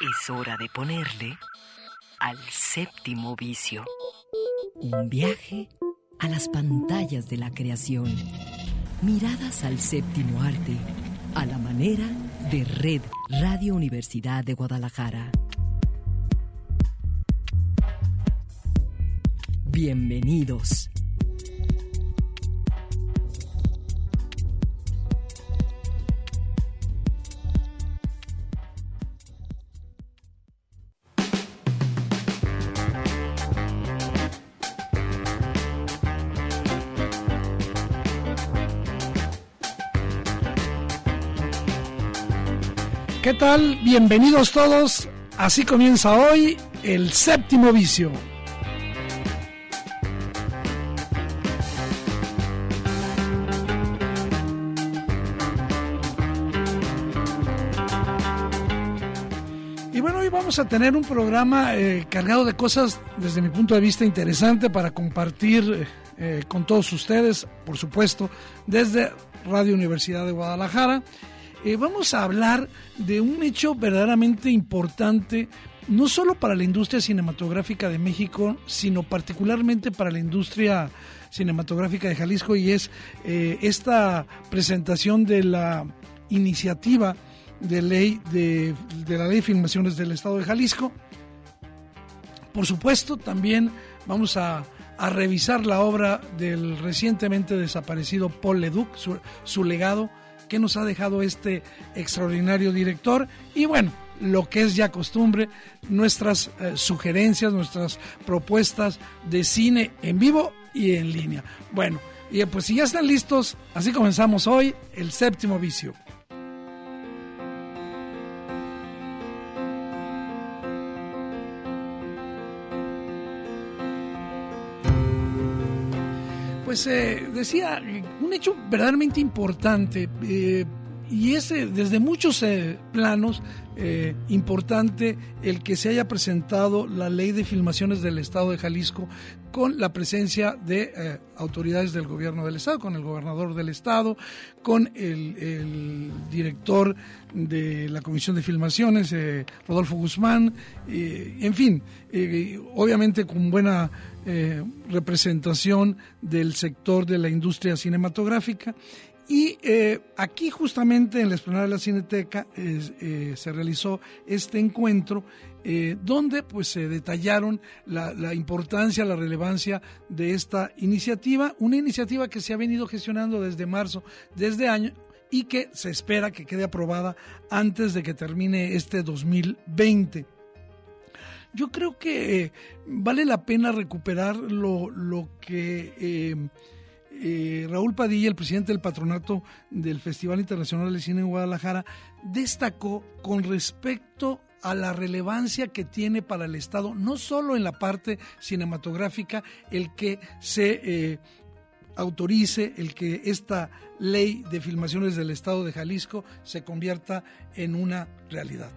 Es hora de ponerle al séptimo vicio. Un viaje a las pantallas de la creación. Miradas al séptimo arte, a la manera de Red Radio Universidad de Guadalajara. Bienvenidos. Tal? Bienvenidos todos. Así comienza hoy el séptimo vicio. Y bueno, hoy vamos a tener un programa eh, cargado de cosas desde mi punto de vista interesante para compartir eh, con todos ustedes, por supuesto, desde Radio Universidad de Guadalajara. Eh, vamos a hablar de un hecho verdaderamente importante, no solo para la industria cinematográfica de México, sino particularmente para la industria cinematográfica de Jalisco, y es eh, esta presentación de la iniciativa de ley de, la ley de filmaciones del Estado de Jalisco. Por supuesto, también vamos a, revisar la obra del recientemente desaparecido Paul Leduc, su legado, que nos ha dejado este extraordinario director y bueno, lo que es ya costumbre, nuestras eh, sugerencias, nuestras propuestas de cine en vivo y en línea. Bueno, y pues si ya están listos, así comenzamos hoy el séptimo vicio. Pues eh, decía, un hecho verdaderamente importante eh, y es desde muchos eh, planos eh, importante el que se haya presentado la ley de filmaciones del Estado de Jalisco con la presencia de eh, autoridades del gobierno del Estado, con el gobernador del Estado, con el, director de la Comisión de Filmaciones, Rodolfo Guzmán, en fin, obviamente con buena representación del sector de la industria cinematográfica. Y eh, aquí justamente en la explanada de la Cineteca eh, se realizó este encuentro eh, donde pues se detallaron la, importancia, la relevancia de esta iniciativa, una iniciativa que se ha venido gestionando desde marzo, desde año y que se espera que quede aprobada antes de que termine este 2020 yo creo que vale la pena recuperar lo, lo que eh, Raúl Padilla, el presidente del patronato del Festival Internacional de Cine en Guadalajara, destacó con respecto a la relevancia que tiene para el Estado, no solo en la parte cinematográfica, el que se eh, autorice, el que esta ley de filmaciones del Estado de Jalisco se convierta en una realidad.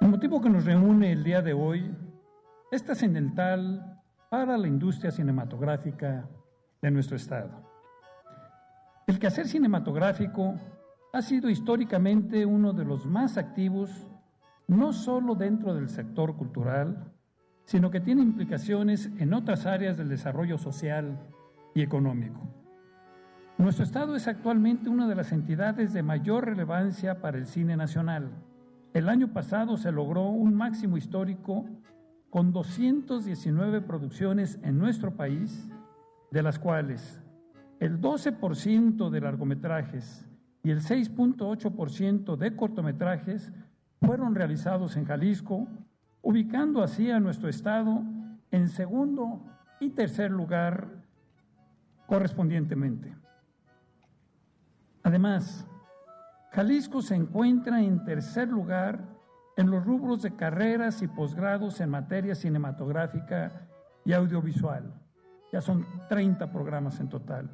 El motivo que nos reúne el día de hoy es trascendental para la industria cinematográfica de nuestro Estado. El quehacer cinematográfico ha sido históricamente uno de los más activos, no solo dentro del sector cultural, sino que tiene implicaciones en otras áreas del desarrollo social y económico. Nuestro Estado es actualmente una de las entidades de mayor relevancia para el cine nacional. El año pasado se logró un máximo histórico con 219 producciones en nuestro país, de las cuales el 12% de largometrajes y el 6.8% de cortometrajes fueron realizados en Jalisco, ubicando así a nuestro Estado en segundo y tercer lugar correspondientemente. Además, Jalisco se encuentra en tercer lugar en los rubros de carreras y posgrados en materia cinematográfica y audiovisual. Ya son 30 programas en total.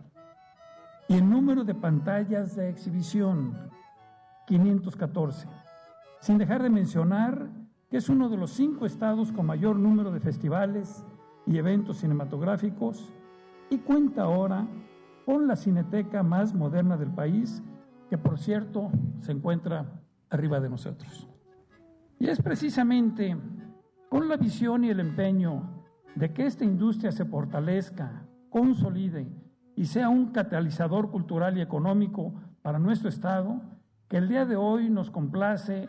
Y el número de pantallas de exhibición, 514, sin dejar de mencionar que es uno de los cinco estados con mayor número de festivales y eventos cinematográficos y cuenta ahora con la cineteca más moderna del país, que por cierto se encuentra arriba de nosotros. Y es precisamente con la visión y el empeño de que esta industria se fortalezca, consolide y sea un catalizador cultural y económico para nuestro Estado, que el día de hoy nos complace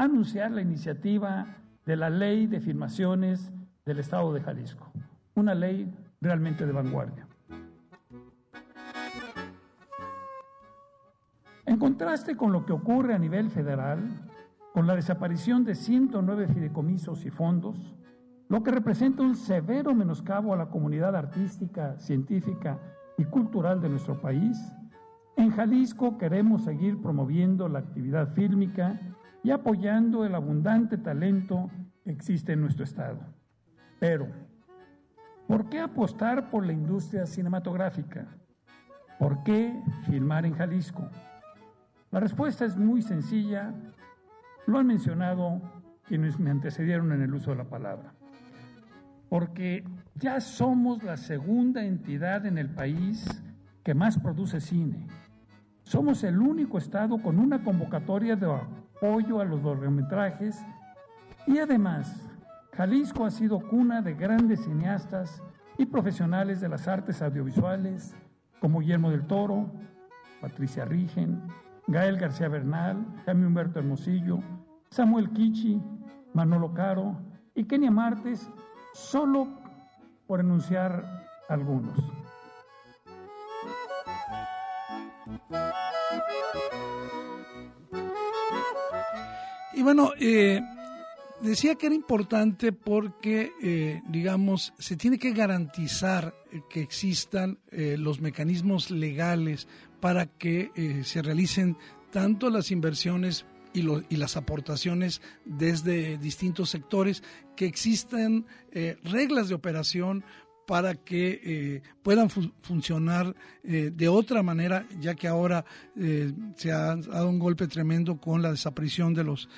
anunciar la iniciativa de la Ley de Firmaciones del Estado de Jalisco, una ley realmente de vanguardia. En contraste con lo que ocurre a nivel federal, con la desaparición de 109 fideicomisos y fondos, lo que representa un severo menoscabo a la comunidad artística, científica y cultural de nuestro país, en Jalisco queremos seguir promoviendo la actividad fílmica y apoyando el abundante talento que existe en nuestro estado. Pero, ¿por qué apostar por la industria cinematográfica? ¿Por qué filmar en Jalisco? La respuesta es muy sencilla, lo han mencionado quienes me antecedieron en el uso de la palabra. Porque ya somos la segunda entidad en el país que más produce cine. Somos el único estado con una convocatoria de apoyo a los largometrajes y además Jalisco ha sido cuna de grandes cineastas y profesionales de las artes audiovisuales como Guillermo del Toro, Patricia Rigen, Gael García Bernal, Jaime Humberto Hermosillo, Samuel Kichi, Manolo Caro y Kenia Martes, solo por enunciar algunos. Y bueno, eh, decía que era importante porque, eh, digamos, se tiene que garantizar que existan eh, los mecanismos legales para que se realicen tanto las inversiones y, y, las aportaciones desde distintos sectores, que existan reglas de operación para que eh, puedan funcionar eh, de otra manera, ya que ahora eh, se ha dado un golpe tremendo con la desaparición de los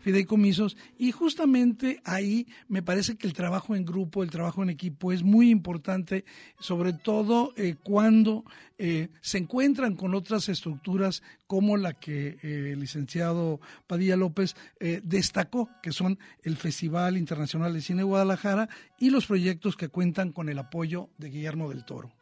fideicomisos. Y justamente ahí me parece que el trabajo en grupo, el trabajo en equipo es muy importante, sobre todo cuando se encuentran con otras estructuras como la que el licenciado Padilla López destacó, que son el Festival Internacional de Cine Guadalajara y los proyectos que cuentan con el apoyo de Guillermo del Toro.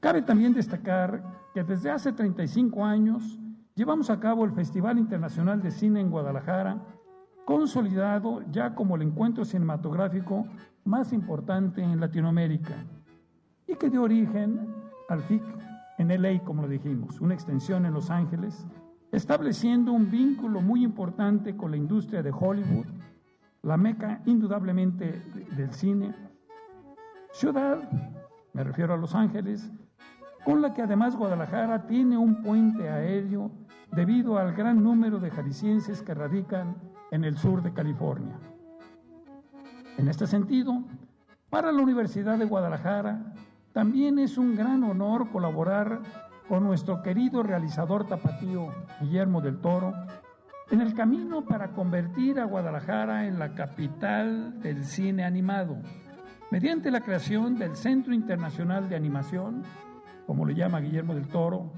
Cabe también destacar que desde hace 35 años llevamos a cabo el Festival Internacional de Cine en Guadalajara, consolidado ya como el encuentro cinematográfico más importante en Latinoamérica y que dio origen al FIC en LA, como lo dijimos, una extensión en Los Ángeles, estableciendo un vínculo muy importante con la industria de Hollywood, la meca indudablemente del cine, ciudad, me refiero a Los Ángeles, con la que además Guadalajara tiene un puente aéreo debido al gran número de jaliscienses que radican en el sur de California. En este sentido, para la Universidad de Guadalajara, también es un gran honor colaborar con nuestro querido realizador tapatío Guillermo del Toro en el camino para convertir a Guadalajara en la capital del cine animado, mediante la creación del Centro Internacional de Animación, como le llama Guillermo del Toro,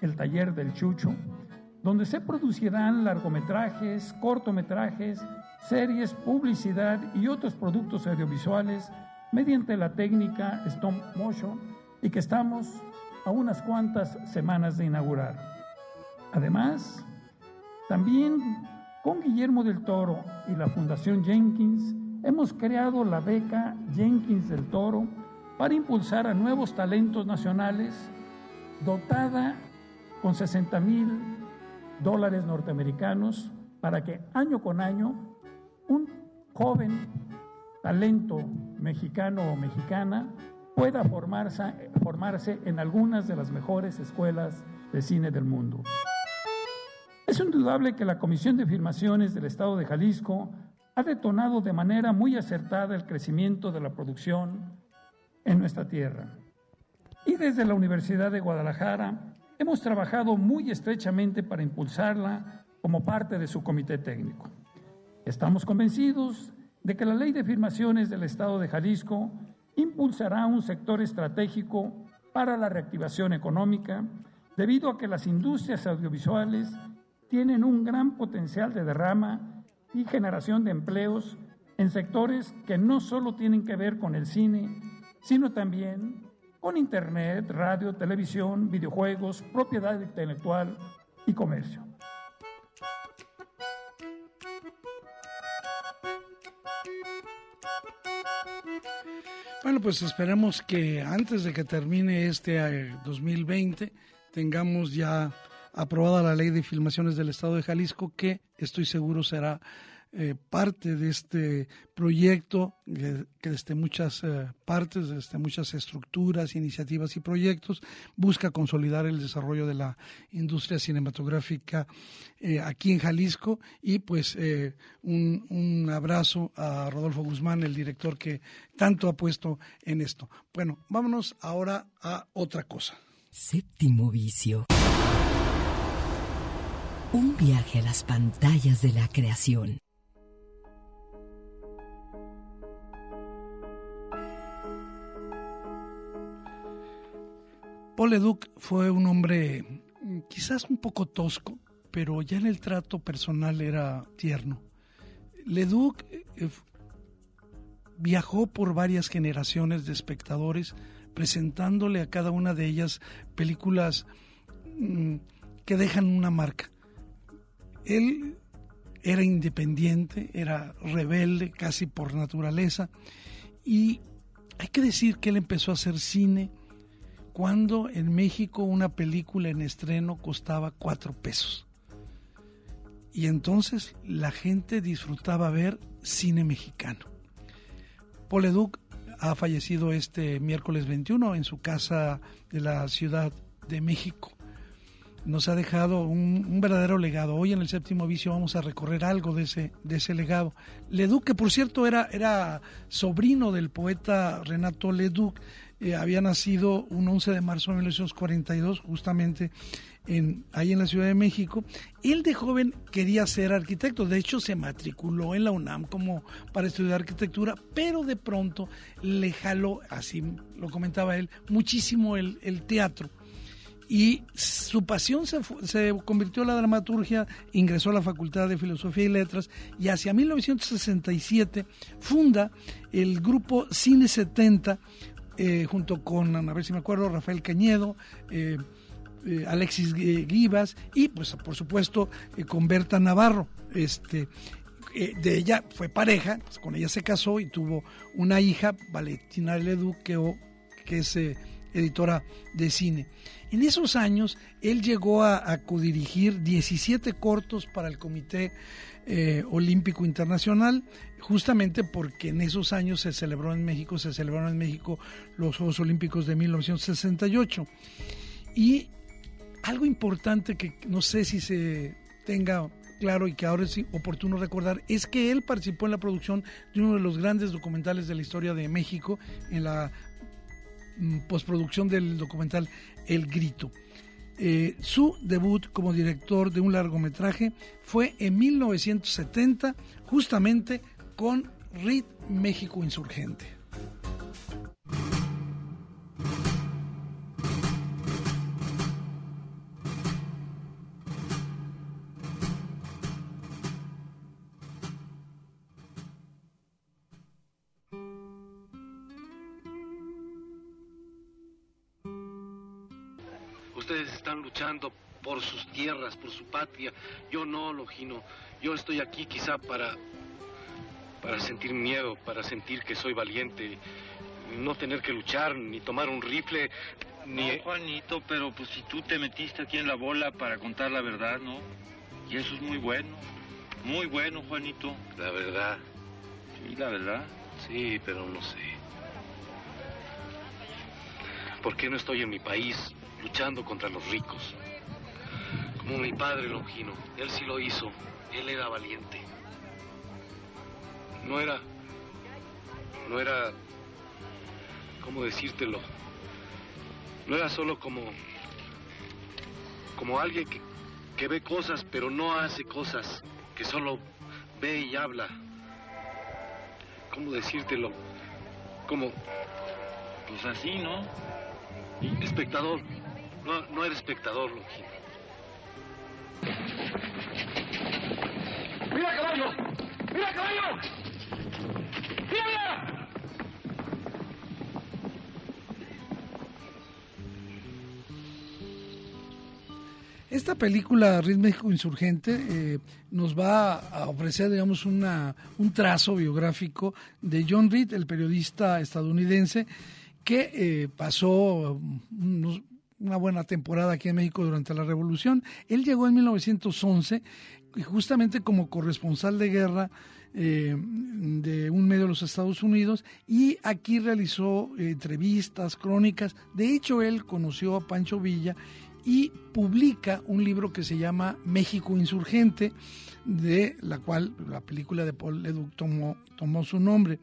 el taller del Chucho, donde se producirán largometrajes, cortometrajes, series, publicidad y otros productos audiovisuales mediante la técnica stop motion y que estamos a unas cuantas semanas de inaugurar. Además, también con Guillermo del Toro y la Fundación Jenkins hemos creado la beca Jenkins del Toro para impulsar a nuevos talentos nacionales dotada con 60 mil dólares norteamericanos para que año con año un joven talento mexicano o mexicana pueda formarse, formarse en algunas de las mejores escuelas de cine del mundo. Es indudable que la Comisión de Firmaciones del Estado de Jalisco ha detonado de manera muy acertada el crecimiento de la producción en nuestra tierra. Y desde la Universidad de Guadalajara hemos trabajado muy estrechamente para impulsarla como parte de su comité técnico. Estamos convencidos de que la ley de firmaciones del Estado de Jalisco impulsará un sector estratégico para la reactivación económica debido a que las industrias audiovisuales tienen un gran potencial de derrama y generación de empleos en sectores que no solo tienen que ver con el cine, sino también con Internet, radio, televisión, videojuegos, propiedad intelectual y comercio. Bueno, pues esperemos que antes de que termine este 2020 eh, tengamos ya aprobada la ley de filmaciones del Estado de Jalisco, que estoy seguro será eh, parte de este proyecto que desde muchas eh, partes, desde muchas estructuras, iniciativas y proyectos busca consolidar el desarrollo de la industria cinematográfica eh, aquí en Jalisco y pues un, un abrazo a Rodolfo Guzmán, el director que tanto ha puesto en esto. Bueno, vámonos ahora a otra cosa. Séptimo vicio. Un viaje a las pantallas de la creación. Leduc fue un hombre mm, quizás un poco tosco, pero ya en el trato personal era tierno. Leduc eh, viajó por varias generaciones de espectadores, presentándole a cada una de ellas películas mm, que dejan una marca. Él era independiente, era rebelde casi por naturaleza, y hay que decir que él empezó a hacer cine cuando en México una película en estreno costaba cuatro pesos. Y entonces la gente disfrutaba ver cine mexicano. Paul Educ ha fallecido este miércoles 21 en su casa de la Ciudad de México. Nos ha dejado un, verdadero legado. Hoy en el séptimo vicio vamos a recorrer algo de ese, de ese legado. Leduc, que por cierto era, era sobrino del poeta Renato Leduc, eh, había nacido un 11 de marzo de 1942, justamente en, ahí en la Ciudad de México. Él de joven quería ser arquitecto, de hecho se matriculó en la UNAM como para estudiar arquitectura, pero de pronto le jaló, así lo comentaba él, muchísimo el, el teatro y su pasión se, se, convirtió en la dramaturgia, ingresó a la Facultad de Filosofía y Letras y hacia 1967 funda el grupo Cine 70 eh, junto con, a ver si me acuerdo, Rafael Cañedo, eh, eh, Alexis Guivas y pues por supuesto con Berta Navarro. Este, de ella fue pareja, pues, con ella se casó y tuvo una hija, Valentina Ledu, que, es editora de cine. En esos años, él llegó a, codirigir 17 cortos para el Comité Olímpico Internacional, justamente porque en esos años se celebró en México, se celebraron en México los Juegos Olímpicos de 1968. Y algo importante que no sé si se tenga claro y que ahora es oportuno recordar es que él participó en la producción de uno de los grandes documentales de la historia de México, en la mm, postproducción del documental El Grito. Eh, su debut como director de un largometraje fue en 1970, justamente con RIT México Insurgente. por sus tierras, por su patria. Yo no, Logino. Yo estoy aquí quizá para para sentir miedo, para sentir que soy valiente, no tener que luchar, ni tomar un rifle, ni... No, Juanito, pero pues si tú te metiste aquí en la bola para contar la verdad, ¿no? Y eso es muy bueno, muy bueno, Juanito. La verdad. Sí, la verdad. Sí, pero no sé. ¿Por qué no estoy en mi país luchando contra los ricos? Como mi padre Longino, él sí lo hizo, él era valiente. No era, no era, ¿cómo decírtelo? No era solo como, como alguien que, que ve cosas pero no hace cosas, que solo ve y habla. ¿Cómo decírtelo? Como... Pues así, ¿no? Espectador. No, no eres espectador, Longino. Esta película México Insurgente eh, nos va a ofrecer, digamos, una, un trazo biográfico de John Reed, el periodista estadounidense, que eh, pasó una buena temporada aquí en México durante la Revolución. Él llegó en 1911 justamente como corresponsal de guerra eh, de un medio de los Estados Unidos y aquí realizó entrevistas, crónicas. De hecho, él conoció a Pancho Villa y publica un libro que se llama México Insurgente, de la cual la película de Paul Leduc tomó, tomó su nombre.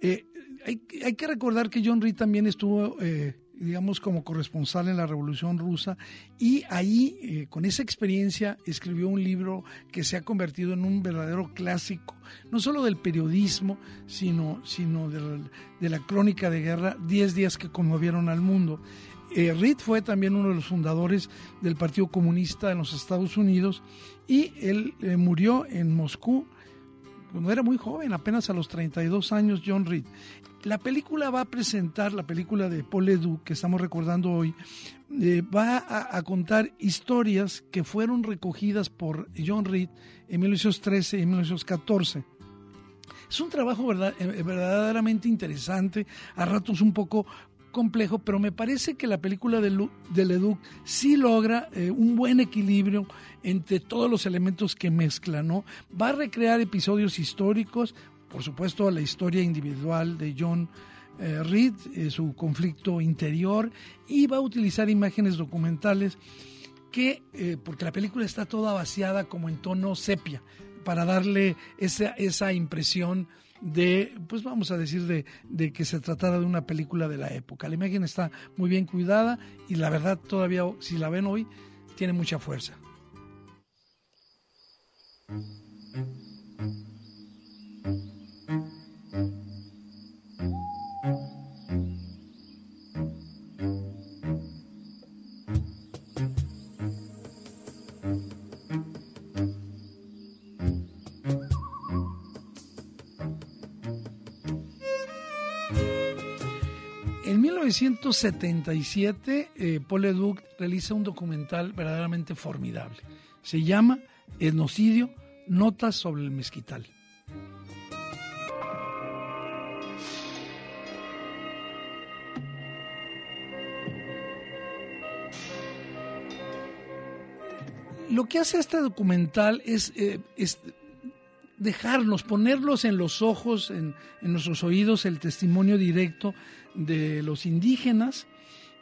Eh, hay, que recordar que John Reed también estuvo, eh, digamos, como corresponsal en la Revolución Rusa y ahí, eh, con esa experiencia, escribió un libro que se ha convertido en un verdadero clásico, no solo del periodismo, sino, sino de, de la crónica de guerra, Diez días que conmovieron al mundo. Eh, Reed fue también uno de los fundadores del Partido Comunista en los Estados Unidos y él eh, murió en Moscú cuando era muy joven, apenas a los 32 años, John Reed. La película va a presentar, la película de Paul Ledoux que estamos recordando hoy, eh, va a, contar historias que fueron recogidas por John Reed en 1913 y 1914. Es un trabajo verdaderamente interesante, a ratos un poco complejo, pero me parece que la película de, de Leduc sí logra eh, un buen equilibrio entre todos los elementos que mezcla, ¿no? Va a recrear episodios históricos, por supuesto la historia individual de John eh, Reed, eh, su conflicto interior, y va a utilizar imágenes documentales que, porque la película está toda vaciada como en tono sepia, para darle esa, esa impresión de, pues vamos a decir, de, de, que se tratara de una película de la época. La imagen está muy bien cuidada y la verdad todavía, si la ven hoy, tiene mucha fuerza. 1977, eh, Paul Leduc realiza un documental verdaderamente formidable. Se llama Etnocidio, Notas sobre el Mezquital. Lo que hace este documental es, eh, es dejarnos, ponerlos en los ojos, en, nuestros oídos, el testimonio directo de los indígenas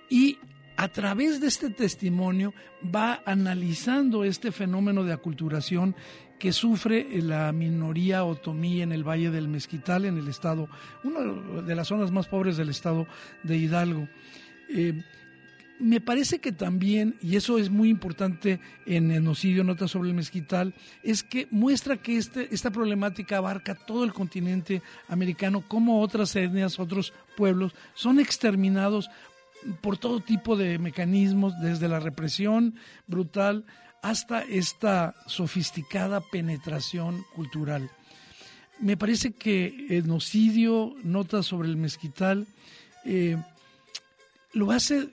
y a través de este testimonio va analizando este fenómeno de aculturación que sufre la minoría otomí en el Valle del Mezquital, en el estado, una de las zonas más pobres del estado de Hidalgo. Eh, me parece que también, y eso es muy importante en Enocidio, Nota sobre el Mezquital, es que muestra que este, esta problemática abarca todo el continente americano, como otras etnias, otros pueblos, son exterminados por todo tipo de mecanismos, desde la represión brutal hasta esta sofisticada penetración cultural. Me parece que Enocidio, Nota sobre el Mezquital, eh, lo hace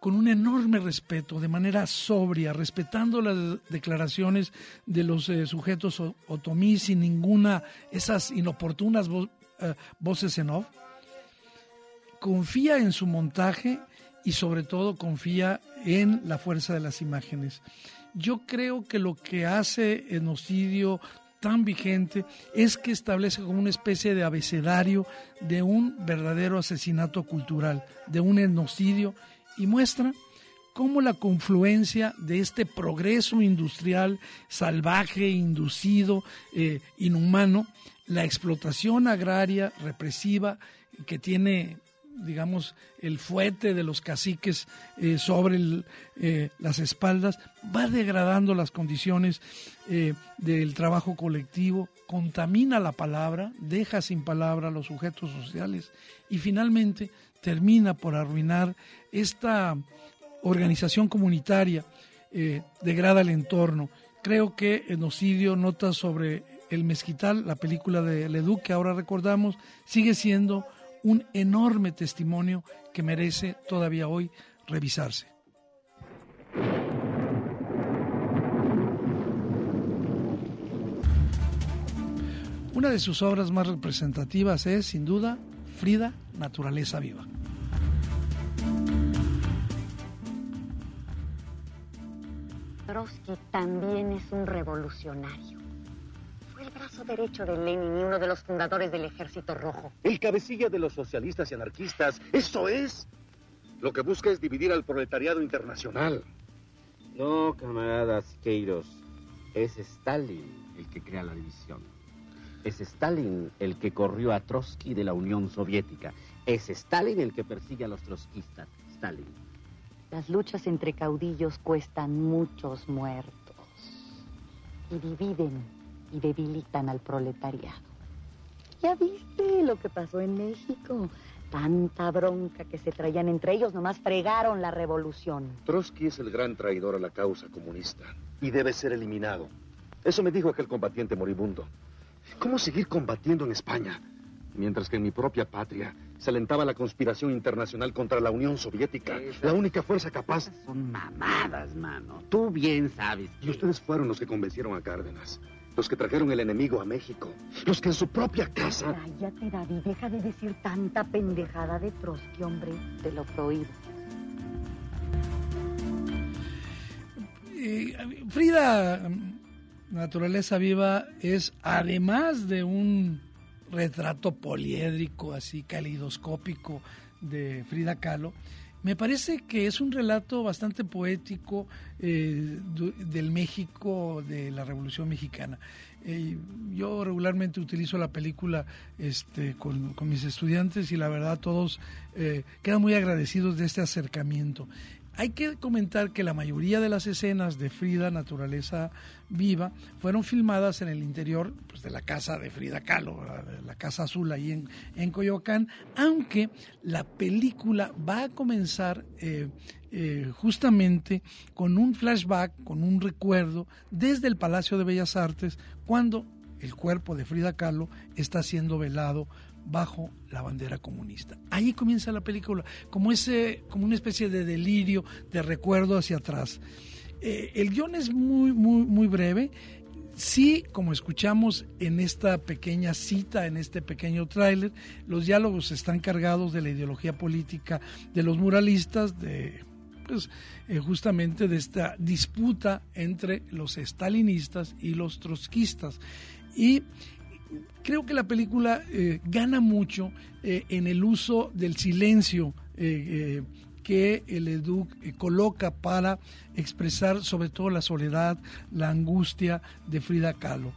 con un enorme respeto, de manera sobria, respetando las declaraciones de los eh, sujetos otomí sin ninguna, esas inoportunas eh, voces en off, confía en su montaje y sobre todo confía en la fuerza de las imágenes. Yo creo que lo que hace Enocidio tan vigente es que establece como una especie de abecedario de un verdadero asesinato cultural, de un etnocidio y muestra cómo la confluencia de este progreso industrial salvaje, inducido, eh, inhumano, la explotación agraria represiva que tiene digamos, el fuete de los caciques eh, sobre eh, las espaldas, va degradando las condiciones del trabajo colectivo, contamina la palabra, deja sin palabra a los sujetos sociales y finalmente termina por arruinar esta organización comunitaria, degrada el entorno. Creo que Enocidio nota sobre el mezquital, la película de Leduc que ahora recordamos, sigue siendo un enorme testimonio que merece todavía hoy revisarse. Una de sus obras más representativas es, sin duda, Frida, Naturaleza Viva. Trotsky también es un revolucionario derecho de Lenin y uno de los fundadores del Ejército Rojo. El cabecilla de los socialistas y anarquistas. Eso es. Lo que busca es dividir al proletariado internacional. No, camaradas Queiros. Es Stalin el que crea la división. Es Stalin el que corrió a Trotsky de la Unión Soviética. Es Stalin el que persigue a los trotskistas. Stalin. Las luchas entre caudillos cuestan muchos muertos y dividen y debilitan al proletariado. Ya viste lo que pasó en México. Tanta bronca que se traían entre ellos, nomás fregaron la revolución. Trotsky es el gran traidor a la causa comunista y debe ser eliminado. Eso me dijo aquel combatiente moribundo. ¿Cómo seguir combatiendo en España? Mientras que en mi propia patria se alentaba la conspiración internacional contra la Unión Soviética, la única fuerza capaz. Son mamadas, mano. Tú bien sabes. Y ustedes fueron los que convencieron a Cárdenas los que trajeron el enemigo a México, los que en su propia casa... Cállate, David, deja de decir tanta pendejada de Trotsky, hombre, te lo prohíbo. Frida, Naturaleza Viva, es además de un retrato poliédrico, así calidoscópico de Frida Kahlo, me parece que es un relato bastante poético eh, del México de la Revolución Mexicana. Eh, yo regularmente utilizo la película este, con, mis estudiantes y la verdad todos eh, quedan muy agradecidos de este acercamiento. Hay que comentar que la mayoría de las escenas de Frida, Naturaleza Viva, fueron filmadas en el interior pues, de la casa de Frida Kahlo, la Casa Azul ahí en, en Coyoacán, aunque la película va a comenzar eh, eh, justamente con un flashback, con un recuerdo desde el Palacio de Bellas Artes, cuando el cuerpo de Frida Kahlo está siendo velado bajo la bandera comunista. Ahí comienza la película, como, ese, como una especie de delirio, de recuerdo hacia atrás. Eh, el guion es muy, muy, muy breve. Sí, como escuchamos en esta pequeña cita, en este pequeño tráiler, los diálogos están cargados de la ideología política de los muralistas, de pues, eh, justamente de esta disputa entre los estalinistas y los trotskistas. Y creo que la película eh, gana mucho eh, en el uso del silencio eh, que el Educ coloca para expresar sobre todo la soledad, la angustia de Frida Kahlo.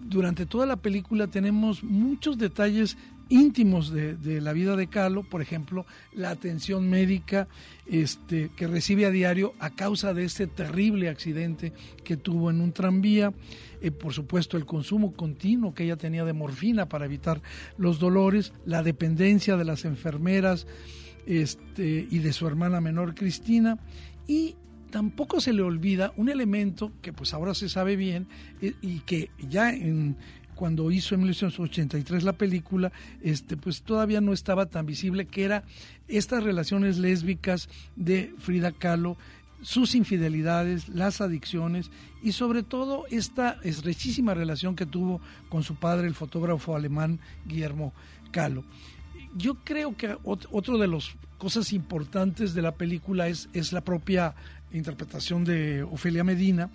durante toda la película tenemos muchos detalles íntimos de, la vida de Kahlo, por ejemplo, la atención médica este, que recibe a diario a causa de este terrible accidente que tuvo en un tranvía, eh, por supuesto el consumo continuo que ella tenía de morfina para evitar los dolores, la dependencia de las enfermeras este, y de su hermana menor Cristina. Y tampoco se le olvida un elemento que pues ahora se sabe bien eh, y que ya en, cuando hizo en 1983 la película, este, pues todavía no estaba tan visible, que era estas relaciones lésbicas de Frida Kahlo, sus infidelidades, las adicciones y sobre todo esta estrechísima relación que tuvo con su padre, el fotógrafo alemán Guillermo Kahlo. Yo creo que otro de las cosas importantes de la película es, es la propia interpretación de Ofelia Medina,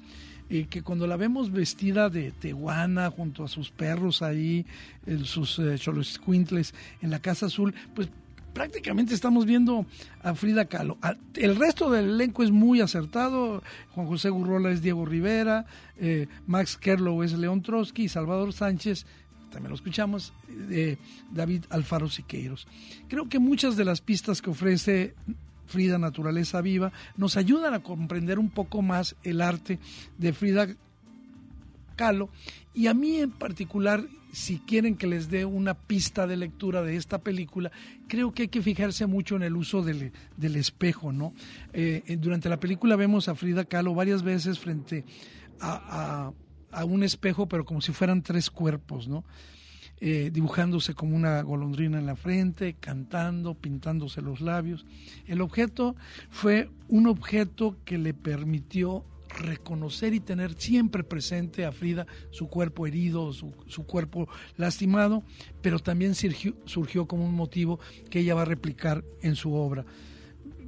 y que cuando la vemos vestida de tehuana junto a sus perros ahí, en sus eh, quintles en la Casa Azul, pues prácticamente estamos viendo a Frida Kahlo. El resto del elenco es muy acertado. Juan José Gurrola es Diego Rivera, eh, Max Kerlow es León Trotsky Salvador Sánchez también lo escuchamos, de David Alfaro Siqueiros. Creo que muchas de las pistas que ofrece Frida Naturaleza Viva nos ayudan a comprender un poco más el arte de Frida Kahlo y a mí en particular si quieren que les dé una pista de lectura de esta película, creo que hay que fijarse mucho en el uso del, espejo, ¿no? Eh, eh, durante la película vemos a Frida Kahlo varias veces frente a, un espejo, pero como si fueran tres cuerpos, ¿no? Eh, dibujándose como una golondrina en la frente, cantando, pintándose los labios. El objeto fue un objeto que le permitió reconocer y tener siempre presente a Frida su cuerpo herido, su, su cuerpo lastimado, pero también surgió, surgió, como un motivo que ella va a replicar en su obra.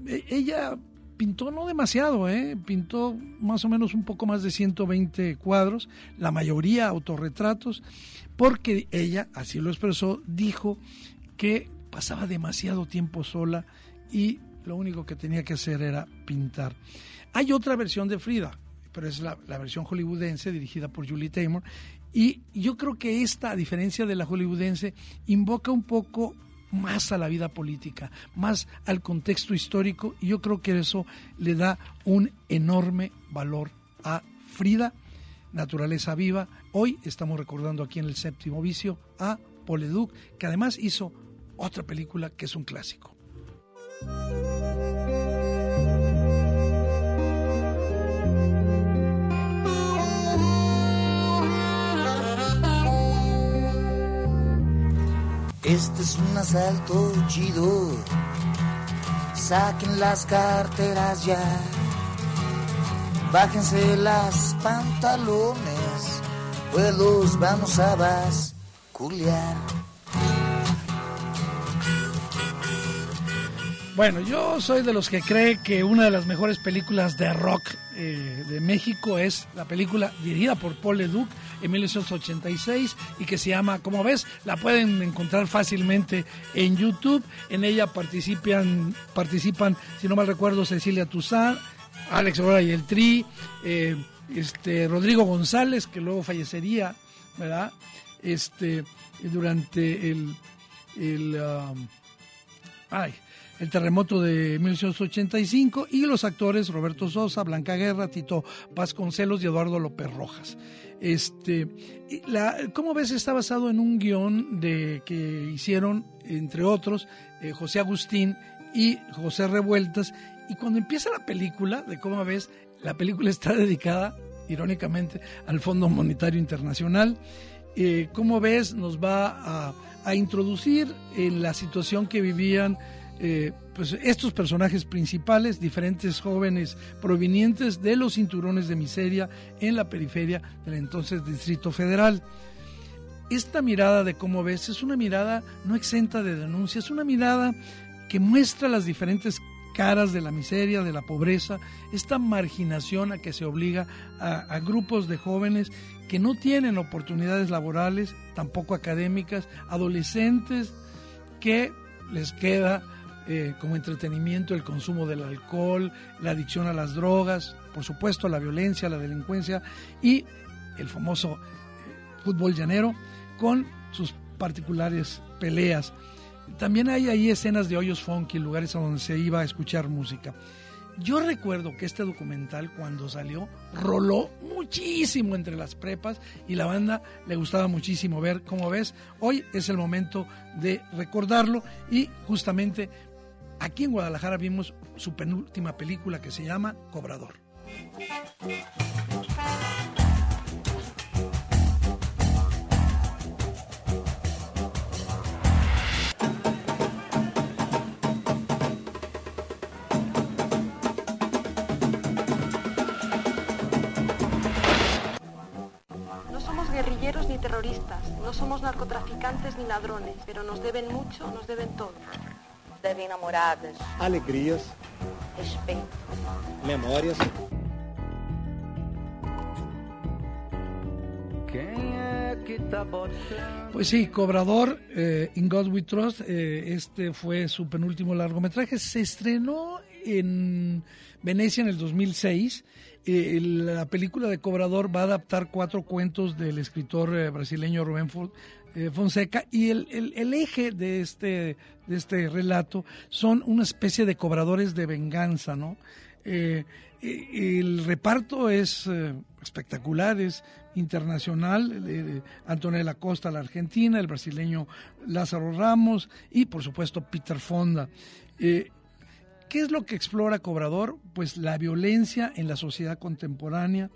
E, ella pintó no demasiado, ¿eh? pintó más o menos un poco más de 120 cuadros, la mayoría autorretratos, porque ella, así lo expresó, dijo que pasaba demasiado tiempo sola y lo único que tenía que hacer era pintar. Hay otra versión de Frida, pero es la, versión hollywoodense dirigida por Julie Taymor. Y yo creo que esta, a diferencia de la hollywoodense, invoca un poco más a la vida política, más al contexto histórico, y yo creo que eso le da un enorme valor a Frida, Naturaleza Viva. Hoy estamos recordando aquí en el séptimo vicio a Paul Leduc, que además hizo otra película que es un clásico. Este es un asalto chido. Saquen las carteras ya. Bájense las pantalones, pues los vamos a basculear. Bueno, yo soy de los que cree que una de las mejores películas de rock eh, de México es la película dirigida por Paul Leduc en 1986 y que se llama, como ves, la pueden encontrar fácilmente en YouTube. En ella participan, participan si no mal recuerdo, Cecilia Toussaint, Alex Aurora y el Tri, eh, este, Rodrigo González, que luego fallecería, ¿verdad? Este, durante el, el um, ay, el terremoto de 1985 y los actores Roberto Sosa, Blanca Guerra, Tito Vasconcelos y Eduardo López Rojas. Este, la, como ves, está basado en un guion de, que hicieron, entre otros, eh, José Agustín y José Revueltas. Y cuando empieza la película, de cómo ves, la película está dedicada, irónicamente, al Fondo Monetario Internacional. Eh, como ves, nos va a introducir en la situación que vivían eh, pues estos personajes principales, diferentes jóvenes provenientes de los cinturones de miseria en la periferia del entonces Distrito Federal. Esta mirada de cómo ves es una mirada no exenta de denuncia, es una mirada que muestra las diferentes caras de la miseria, de la pobreza, esta marginación a que se obliga a, a grupos de jóvenes que no tienen oportunidades laborales, tampoco académicas, adolescentes que les queda eh, como entretenimiento el consumo del alcohol, la adicción a las drogas, por supuesto la violencia, la delincuencia y el famoso eh, fútbol llanero con sus particulares peleas. También hay ahí escenas de hoyos funky, lugares a donde se iba a escuchar música. Yo recuerdo que este documental cuando salió roló muchísimo entre las prepas y la banda le gustaba muchísimo ver, como ves, hoy es el momento de recordarlo y justamente Aquí en Guadalajara vimos su penúltima película que se llama Cobrador. No somos guerrilleros ni terroristas, no somos narcotraficantes ni ladrones, pero nos deben mucho, nos deben todo devem enamoradas, alegrias, respeito, memórias. Pues sí, Cobrador, eh, In God We Trust, eh, este fue su penúltimo largometraje. Se estrenó en Venecia en el 2006. Eh, la película de Cobrador va a adaptar cuatro cuentos del escritor brasileño Rubén eh, Fonseca. Y el, el, eje de este, de este relato son una especie de cobradores de venganza, ¿no? Eh, el reparto es espectacular, es internacional, Antonella Costa, la argentina, el brasileño Lázaro Ramos y por supuesto Peter Fonda. ¿Qué es lo que explora Cobrador? Pues la violencia en la sociedad contemporánea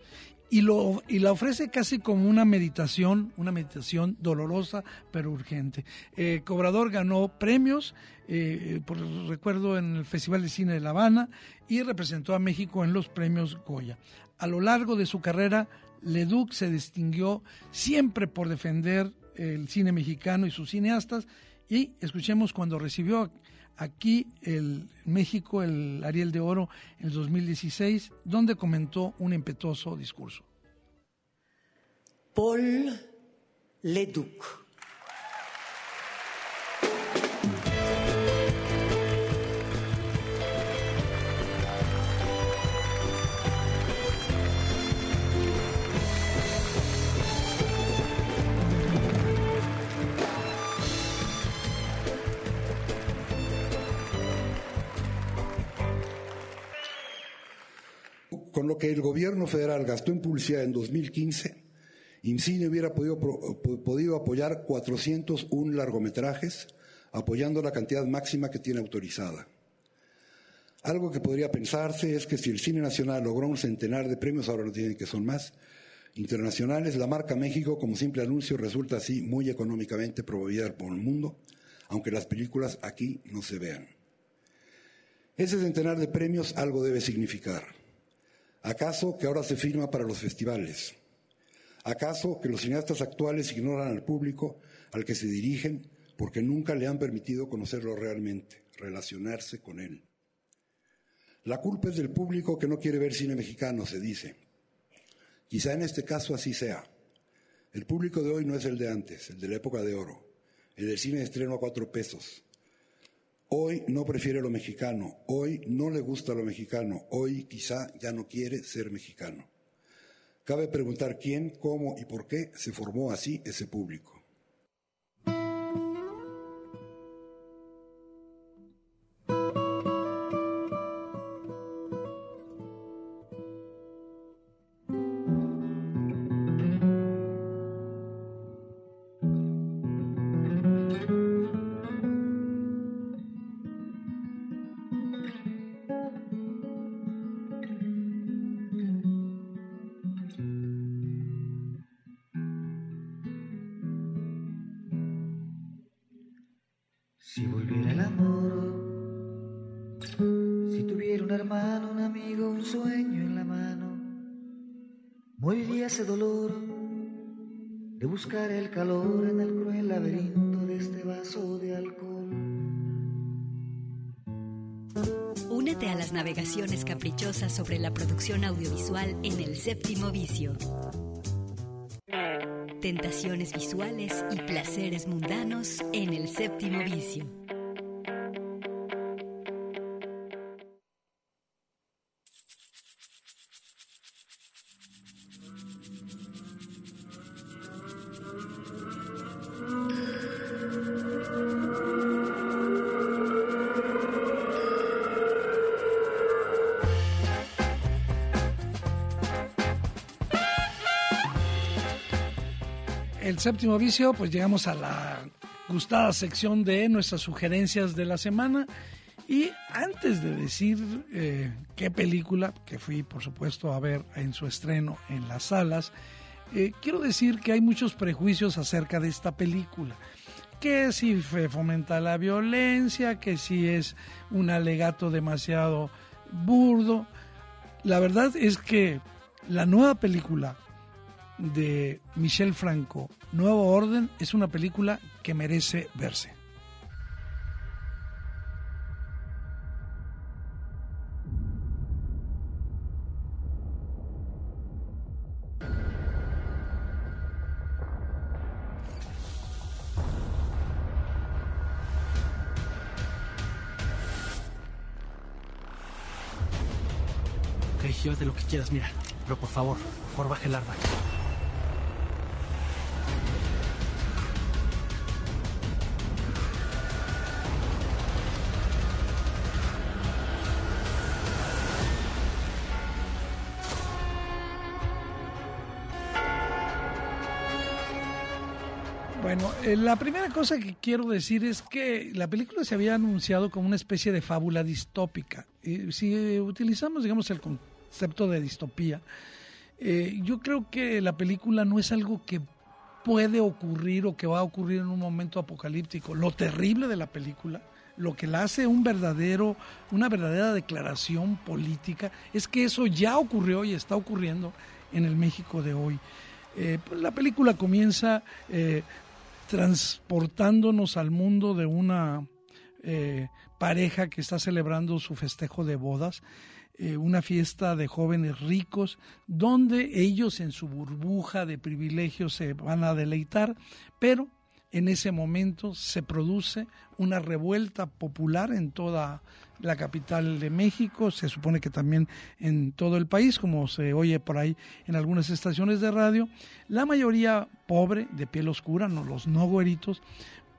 y, lo, y la ofrece casi como una meditación, una meditación dolorosa pero urgente. Eh, Cobrador ganó premios, eh, por recuerdo, en el Festival de Cine de La Habana y representó a México en los premios Goya. A lo largo de su carrera, Leduc se distinguió siempre por defender el cine mexicano y sus cineastas y escuchemos cuando recibió aquí el México el Ariel de Oro en el 2016, donde comentó un impetuoso discurso. Paul Leduc con lo que el gobierno federal gastó en publicidad en 2015, IMCINE hubiera podido, podido apoyar 401 largometrajes, apoyando la cantidad máxima que tiene autorizada. Algo que podría pensarse es que si el cine nacional logró un centenar de premios, ahora no tienen que son más, internacionales, la marca México como simple anuncio resulta así muy económicamente promovida por el mundo, aunque las películas aquí no se vean. Ese centenar de premios algo debe significar. ¿Acaso que ahora se firma para los festivales? ¿Acaso que los cineastas actuales ignoran al público al que se dirigen porque nunca le han permitido conocerlo realmente, relacionarse con él? La culpa es del público que no quiere ver cine mexicano, se dice. Quizá en este caso así sea. El público de hoy no es el de antes, el de la época de oro, el del cine de estreno a cuatro pesos, Hoy no prefiere lo mexicano, hoy no le gusta lo mexicano, hoy quizá ya no quiere ser mexicano. Cabe preguntar quién, cómo y por qué se formó así ese público. Buscar el calor en el cruel laberinto de este vaso de alcohol. Únete a las navegaciones caprichosas sobre la producción audiovisual en el séptimo vicio. Tentaciones visuales y placeres mundanos en el séptimo vicio. Séptimo vicio, pues llegamos a la gustada sección de nuestras sugerencias de la semana. Y antes de decir eh, qué película, que fui por supuesto a ver en su estreno en las salas, eh, quiero decir que hay muchos prejuicios acerca de esta película. Que si fomenta la violencia, que si es un alegato demasiado burdo. La verdad es que la nueva película de Michel Franco, Nuevo Orden, es una película que merece verse. Ok, llévate lo que quieras, mira. Pero por favor, por favor, baje el arma. La primera cosa que quiero decir es que la película se había anunciado como una especie de fábula distópica. Si utilizamos, digamos, el concepto de distopía, eh, yo creo que la película no es algo que puede ocurrir o que va a ocurrir en un momento apocalíptico. Lo terrible de la película, lo que la hace un verdadero, una verdadera declaración política, es que eso ya ocurrió y está ocurriendo en el México de hoy. Eh, la película comienza eh, transportándonos al mundo de una eh, pareja que está celebrando su festejo de bodas, una fiesta de jóvenes ricos, donde ellos en su burbuja de privilegios se van a deleitar, pero en ese momento se produce una revuelta popular en toda la capital de México, se supone que también en todo el país, como se oye por ahí en algunas estaciones de radio, la mayoría pobre, de piel oscura, no, los no güeritos,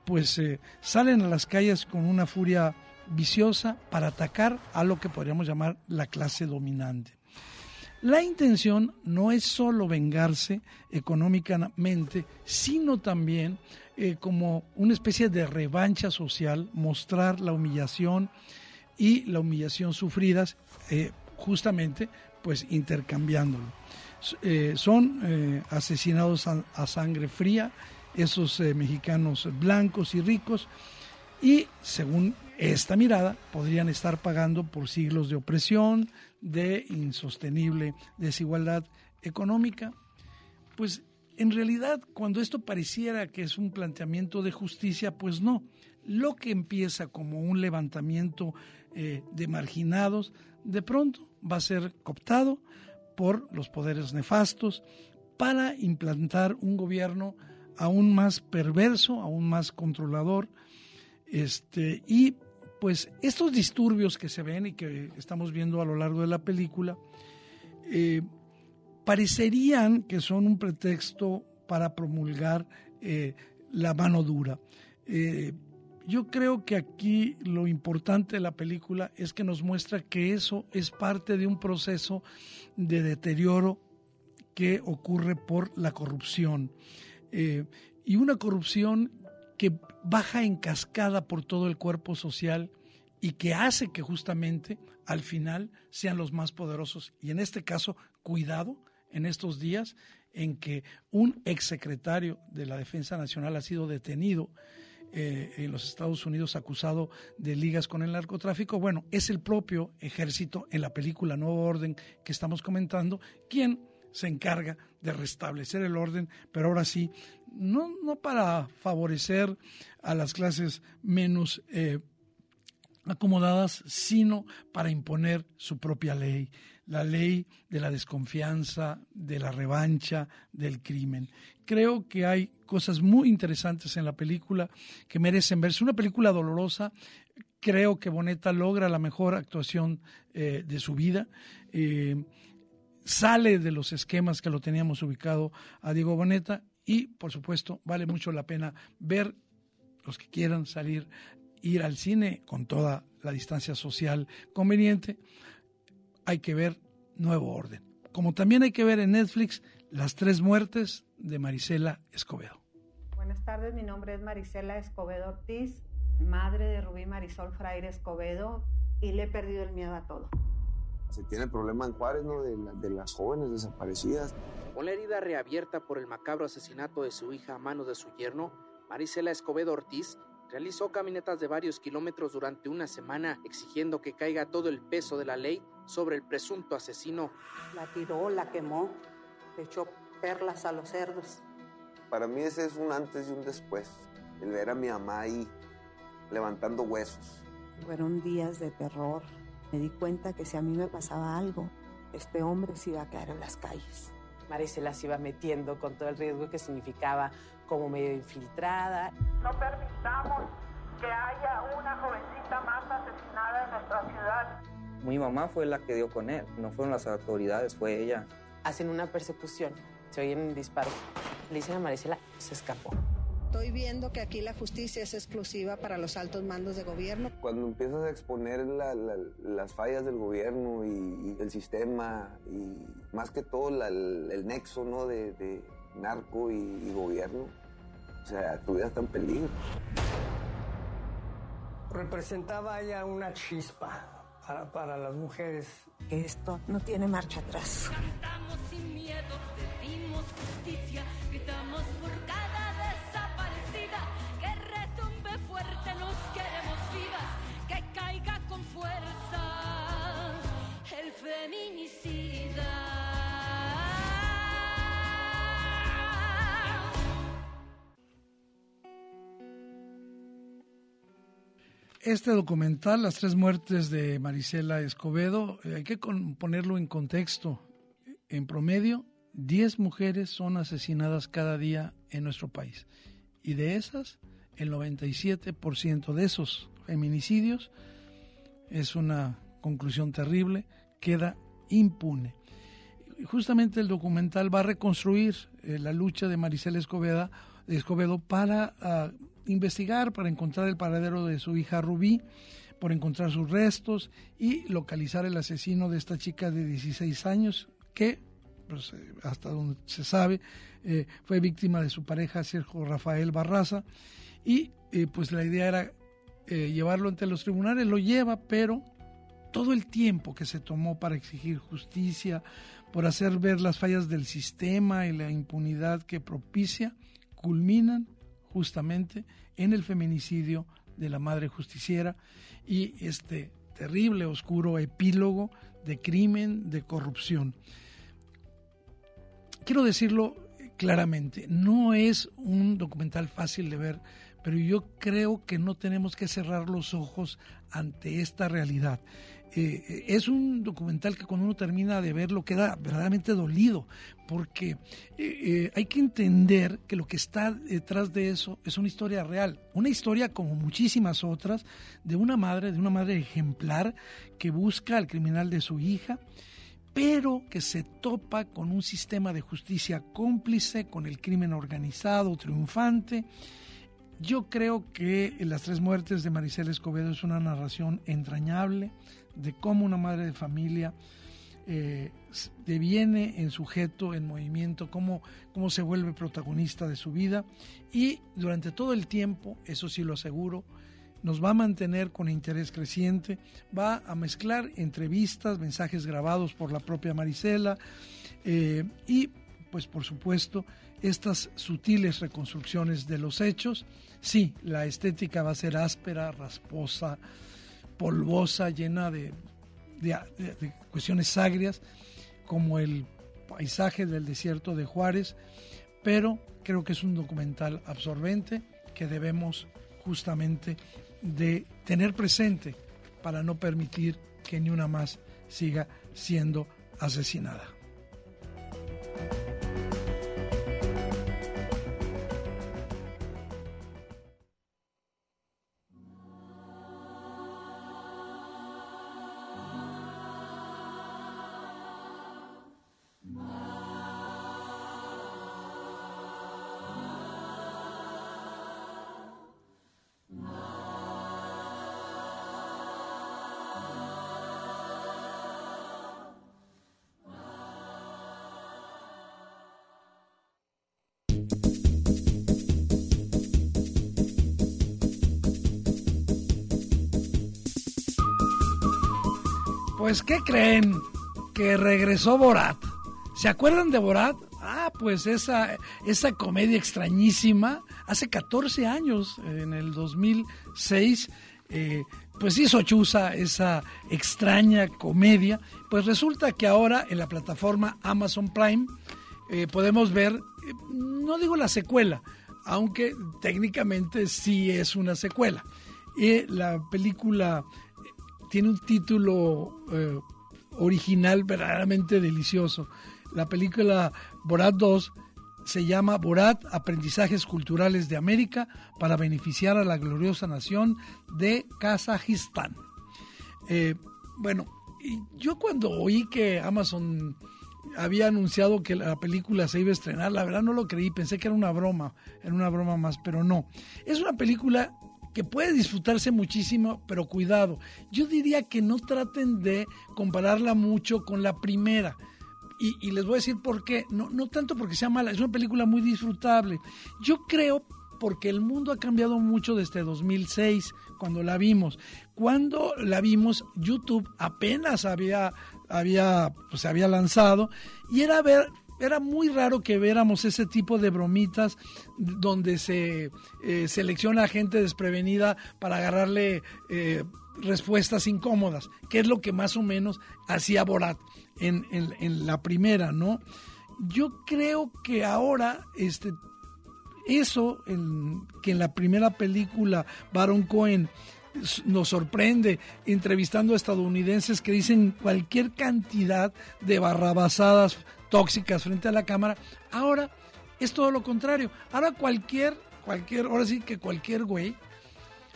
pues eh, salen a las calles con una furia viciosa para atacar a lo que podríamos llamar la clase dominante. La intención no es solo vengarse económicamente, sino también eh, como una especie de revancha social, mostrar la humillación y la humillación sufridas, eh, justamente pues intercambiándolo. Eh, son asesinados a, sangre fría esos mexicanos blancos y ricos y según esta mirada podrían estar pagando por siglos de opresión, de insostenible desigualdad económica, pues en realidad, cuando esto pareciera que es un planteamiento de justicia, pues no. Lo que empieza como un levantamiento eh, de marginados, de pronto va a ser cooptado por los poderes nefastos para implantar un gobierno aún más perverso, aún más controlador. Este, y pues estos disturbios que se ven y que estamos viendo a lo largo de la película, eh, parecerían que son un pretexto para promulgar eh, la mano dura. Eh, yo creo que aquí lo importante de la película es que nos muestra que eso es parte de un proceso de deterioro que ocurre por la corrupción. Eh, y una corrupción que baja en cascada por todo el cuerpo social y que hace que justamente al final sean los más poderosos. Y en este caso, cuidado, en estos días en que un exsecretario de la Defensa Nacional ha sido detenido eh, en los Estados Unidos acusado de ligas con el narcotráfico. Bueno, es el propio ejército en la película Nuevo Orden que estamos comentando quien se encarga de restablecer el orden, pero ahora sí, no, no para favorecer a las clases menos eh, acomodadas, sino para imponer su propia ley la ley de la desconfianza, de la revancha, del crimen. Creo que hay cosas muy interesantes en la película que merecen verse. Una película dolorosa. Creo que Boneta logra la mejor actuación eh, de su vida. Eh, sale de los esquemas que lo teníamos ubicado a Diego Boneta y, por supuesto, vale mucho la pena ver los que quieran salir, ir al cine con toda la distancia social conveniente hay que ver Nuevo Orden. Como también hay que ver en Netflix Las tres muertes de Marisela Escobedo. Buenas tardes, mi nombre es Marisela Escobedo Ortiz, madre de Rubí Marisol Fraire Escobedo y le he perdido el miedo a todo. Se tiene el problema en Juárez, ¿no? De, de las jóvenes desaparecidas. Con la herida reabierta por el macabro asesinato de su hija a manos de su yerno, Marisela Escobedo Ortiz realizó caminatas de varios kilómetros durante una semana exigiendo que caiga todo el peso de la ley sobre el presunto asesino. La tiró, la quemó, le echó perlas a los cerdos. Para mí ese es un antes y un después, el ver a mi mamá ahí levantando huesos. Fueron días de terror. Me di cuenta que si a mí me pasaba algo, este hombre se iba a quedar en las calles. Maricela se iba metiendo con todo el riesgo que significaba como medio infiltrada. No permitamos que haya una jovencita más asesinada en nuestra ciudad. Mi mamá fue la que dio con él, no fueron las autoridades, fue ella. Hacen una persecución, se oyen disparos. Le dicen a Maricela, se escapó. Estoy viendo que aquí la justicia es exclusiva para los altos mandos de gobierno. Cuando empiezas a exponer las fallas del gobierno y, el sistema y más que todo el, nexo ¿no? de, narco y, gobierno, O sea, tu vida está en peligro. Representaba ya una chispa para, para las mujeres. Que esto no tiene marcha atrás. Cantamos sin miedo, pedimos justicia, gritamos feminicida. Este documental, Las tres muertes de Marisela Escobedo, eh, hay que ponerlo en contexto. En promedio, 10 mujeres son asesinadas cada día en nuestro país. Y de esas, el 97% de esos feminicidios, es una conclusión terrible, queda impune. Justamente el documental va a reconstruir eh, la lucha de Marisela Escobedo, para ah, investigar, para encontrar el paradero de su hija Rubí, por encontrar sus restos y localizar el asesino de esta chica de 16 años que, pues, eh, hasta donde se sabe, eh, fue víctima de su pareja Sergio Rafael Barraza y pues la idea era llevarlo ante los tribunales, lo lleva, pero todo el tiempo que se tomó para exigir justicia, por hacer ver las fallas del sistema y la impunidad que propicia, culminan justamente en el feminicidio de la madre justiciera y este terrible, oscuro epílogo de crimen, de corrupción. Quiero decirlo claramente, no es un documental fácil de ver, pero yo creo que no tenemos que cerrar los ojos ante esta realidad. Eh, es un documental que cuando uno termina de verlo queda verdaderamente dolido, porque eh, eh, hay que entender que lo que está detrás de eso es una historia real, una historia como muchísimas otras, de una madre, de una madre ejemplar que busca al criminal de su hija, pero que se topa con un sistema de justicia cómplice, con el crimen organizado, triunfante. Yo creo que Las tres muertes de Maricela Escobedo es una narración entrañable de cómo una madre de familia eh, deviene en sujeto, en movimiento, cómo, cómo se vuelve protagonista de su vida y durante todo el tiempo, eso sí lo aseguro, nos va a mantener con interés creciente, va a mezclar entrevistas, mensajes grabados por la propia Marisela eh, y pues por supuesto estas sutiles reconstrucciones de los hechos. Sí, la estética va a ser áspera, rasposa, polvosa, llena de, de, cuestiones agrias, como el paisaje del desierto de Juárez, pero creo que es un documental absorbente que debemos justamente de tener presente para no permitir que ni una más siga siendo asesinada. Pues, ¿qué creen? Que regresó Borat. ¿Se acuerdan de Borat? Ah, pues esa, esa comedia extrañísima, hace 14 años, en el 2006, eh, pues hizo Chusa esa extraña comedia. Pues resulta que ahora en la plataforma Amazon Prime eh, podemos ver, eh, no digo la secuela, aunque técnicamente sí es una secuela. La película tiene un título eh, original verdaderamente delicioso. La película Borat 2 se llama Borat, Aprendizajes Culturales de América para beneficiar a la gloriosa nación de Kazajistán. Eh, bueno, yo cuando oí que Amazon había anunciado que la película se iba a estrenar, la verdad no lo creí, pensé que era una broma, era una broma más, pero no. Es una película que puede disfrutarse muchísimo, pero cuidado, yo diría que no traten de compararla mucho con la primera. Y, y, les voy a decir por qué, no, no tanto porque sea mala, es una película muy disfrutable. Yo creo, porque el mundo ha cambiado mucho desde 2006, cuando la vimos. Cuando la vimos, YouTube apenas había, había, pues, se había lanzado y era ver era muy raro que viéramos ese tipo de bromitas donde se eh, selecciona a gente desprevenida para agarrarle eh, respuestas incómodas, que es lo que más o menos hacía Borat en, en, la primera, ¿no? Yo creo que ahora, este, eso en, que en la primera película Baron Cohen nos sorprende entrevistando a estadounidenses que dicen cualquier cantidad de barrabasadas tóxicas frente a la cámara. Ahora es todo lo contrario. Ahora cualquier, cualquier, ahora sí que cualquier güey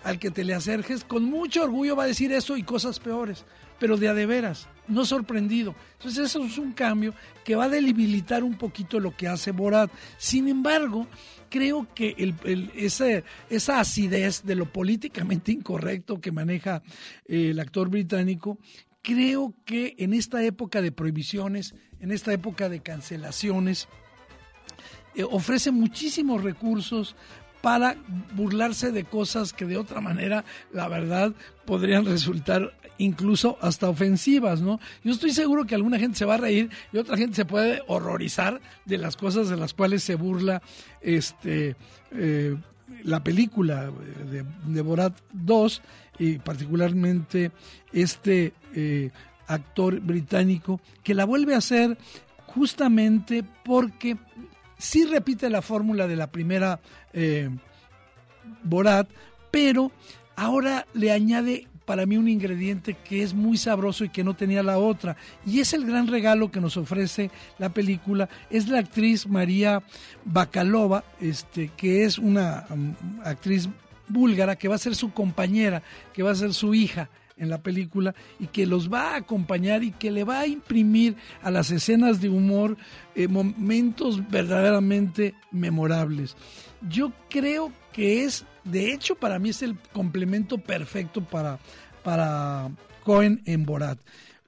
al que te le acerques, con mucho orgullo va a decir eso y cosas peores, pero de a de veras, no sorprendido. Entonces eso es un cambio que va a debilitar un poquito lo que hace Borat. Sin embargo, creo que el, esa acidez de lo políticamente incorrecto que maneja eh, el actor británico creo que en esta época de prohibiciones, en esta época de cancelaciones, eh, ofrece muchísimos recursos para burlarse de cosas que de otra manera, la verdad, podrían resultar incluso hasta ofensivas, ¿no? Yo estoy seguro que alguna gente se va a reír y otra gente se puede horrorizar de las cosas de las cuales se burla este eh, la película de, de Borat 2 y particularmente este eh, actor británico que la vuelve a hacer justamente porque sí repite la fórmula de la primera eh, Borat, pero ahora le añade para mí un ingrediente que es muy sabroso y que no tenía la otra. Y es el gran regalo que nos ofrece la película. Es la actriz María Bacalova, este, que es una um, actriz búlgara que va a ser su compañera, que va a ser su hija en la película y que los va a acompañar y que le va a imprimir a las escenas de humor eh, momentos verdaderamente memorables. Yo creo que es, de hecho, para mí es el complemento perfecto para, para Cohen en Borat.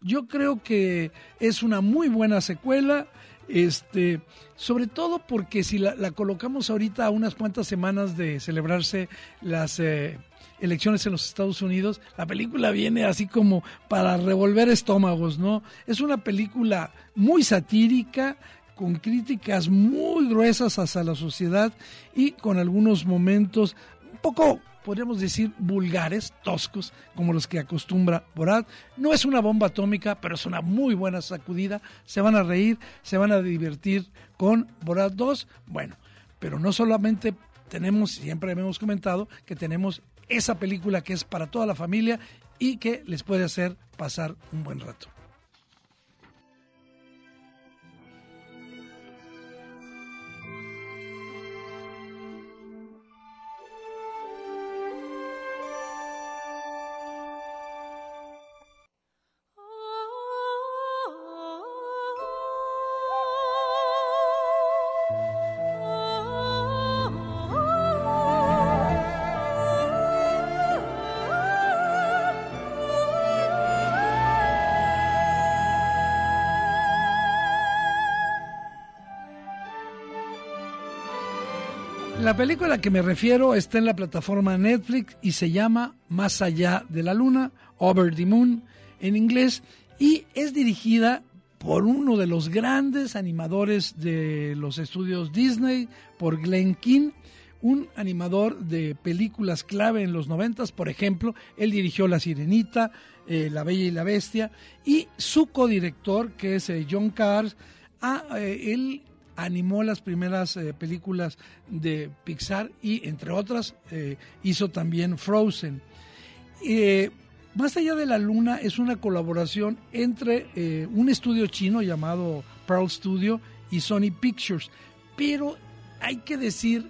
Yo creo que es una muy buena secuela. Este, sobre todo porque si la, colocamos ahorita a unas cuantas semanas de celebrarse las eh, elecciones en los Estados Unidos, la película viene así como para revolver estómagos, ¿no? Es una película muy satírica, con críticas muy gruesas hacia la sociedad y con algunos momentos un poco podríamos decir, vulgares, toscos, como los que acostumbra Borat. No es una bomba atómica, pero es una muy buena sacudida. Se van a reír, se van a divertir con Borat 2. Bueno, pero no solamente tenemos, siempre hemos comentado, que tenemos esa película que es para toda la familia y que les puede hacer pasar un buen rato. Película a la que me refiero está en la plataforma Netflix y se llama Más allá de la luna, Over the Moon en inglés, y es dirigida por uno de los grandes animadores de los estudios Disney, por Glenn King, un animador de películas clave en los noventas, por ejemplo, él dirigió La Sirenita, eh, La Bella y la Bestia, y su codirector, que es eh, John Cars, ah, eh, él animó las primeras eh, películas de Pixar y, entre otras, eh, hizo también Frozen. Eh, más allá de la luna es una colaboración entre un estudio chino llamado Pearl Studio y Sony Pictures, pero hay que decir,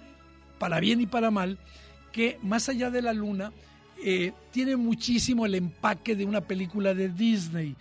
para bien y para mal, que más allá de la luna tiene muchísimo el empaque de una película de Disney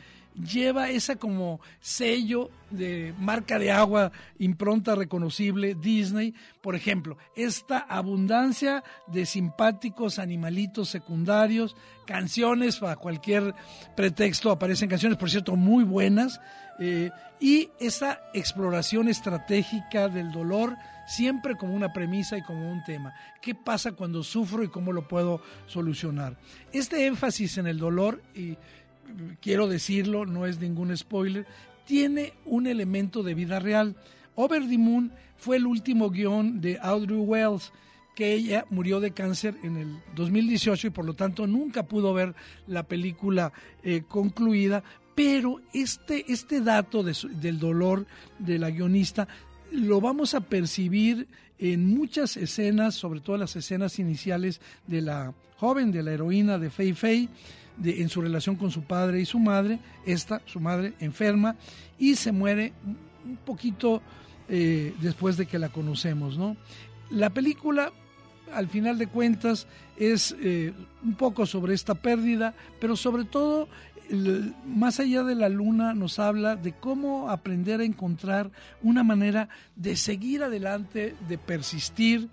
lleva esa como sello de marca de agua, impronta reconocible Disney. Por ejemplo, esta abundancia de simpáticos animalitos secundarios, canciones para cualquier pretexto, aparecen canciones, por cierto, muy buenas, eh, y esa exploración estratégica del dolor siempre como una premisa y como un tema. ¿Qué pasa cuando sufro y cómo lo puedo solucionar? Este énfasis en el dolor, y quiero decirlo, no es ningún spoiler, tiene un elemento de vida real. Over the Moon fue el último guion de Audrey Wells, que ella murió de cáncer en el 2018 y por lo tanto nunca pudo ver la película eh, concluida, pero este, este dato del dolor de la guionista lo vamos a percibir en muchas escenas, sobre todo las escenas iniciales de la joven, de la heroína de Fei Fei, de, en su relación con su padre y su madre, esta, su madre, enferma, y se muere un poquito eh, después de que la conocemos, ¿no? La película, al final de cuentas, es eh, un poco sobre esta pérdida, pero sobre todo más allá de la luna nos habla de cómo aprender a encontrar una manera de seguir adelante, de persistir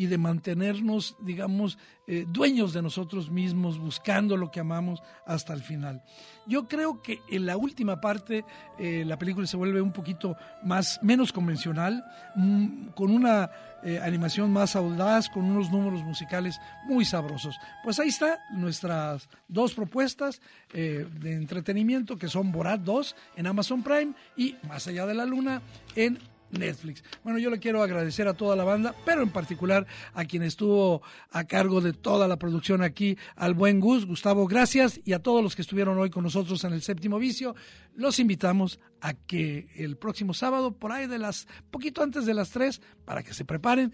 y de mantenernos, digamos, eh, dueños de nosotros mismos, buscando lo que amamos hasta el final. Yo creo que en la última parte eh, la película se vuelve un poquito más, menos convencional, mm, con una eh, animación más audaz, con unos números musicales muy sabrosos. Pues ahí está nuestras dos propuestas de entretenimiento que son Borat 2 en Amazon Prime y Más allá de la luna en Netflix. Bueno, yo le quiero agradecer a toda la banda, pero en particular a quien estuvo a cargo de toda la producción aquí, al buen Gus, Gustavo, gracias, y a todos los que estuvieron hoy con nosotros en el séptimo vicio, los invitamos a que el próximo sábado, por ahí de las, poquito antes de las tres, para que se preparen,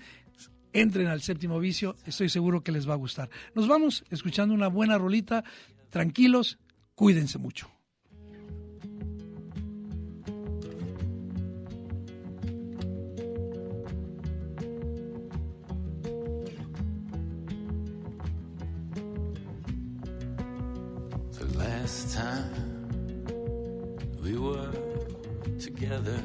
entren al séptimo vicio, estoy seguro que les va a gustar. Nos vamos escuchando una buena rolita, tranquilos, cuídense mucho. Last time we were together.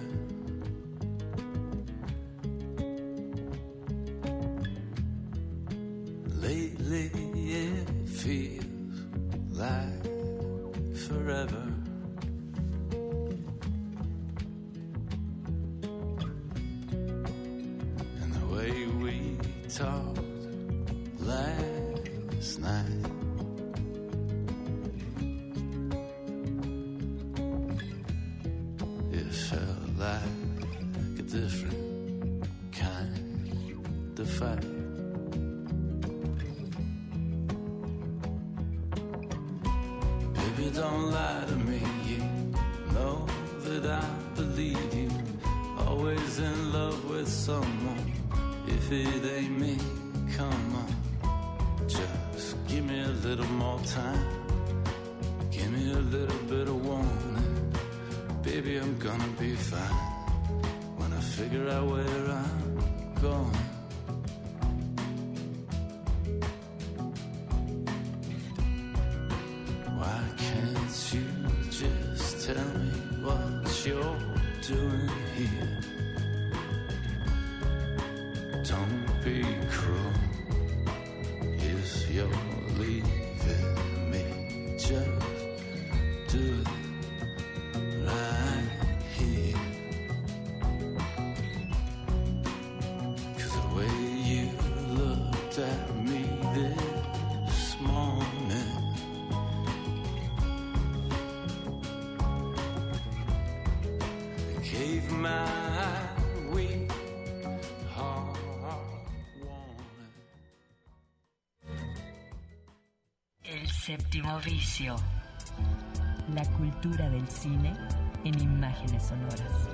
If it ain't me, come on. Just give me a little more time. Give me a little bit of warning. Baby, I'm gonna be fine when I figure out where I'm going. La cultura del cine en imágenes sonoras.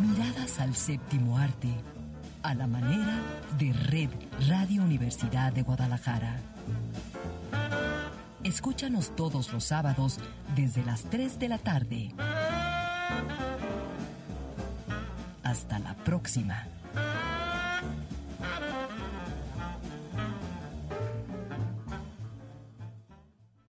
Miradas al séptimo arte. A la manera de Red Radio Universidad de Guadalajara. Escúchanos todos los sábados desde las 3 de la tarde. Hasta la próxima.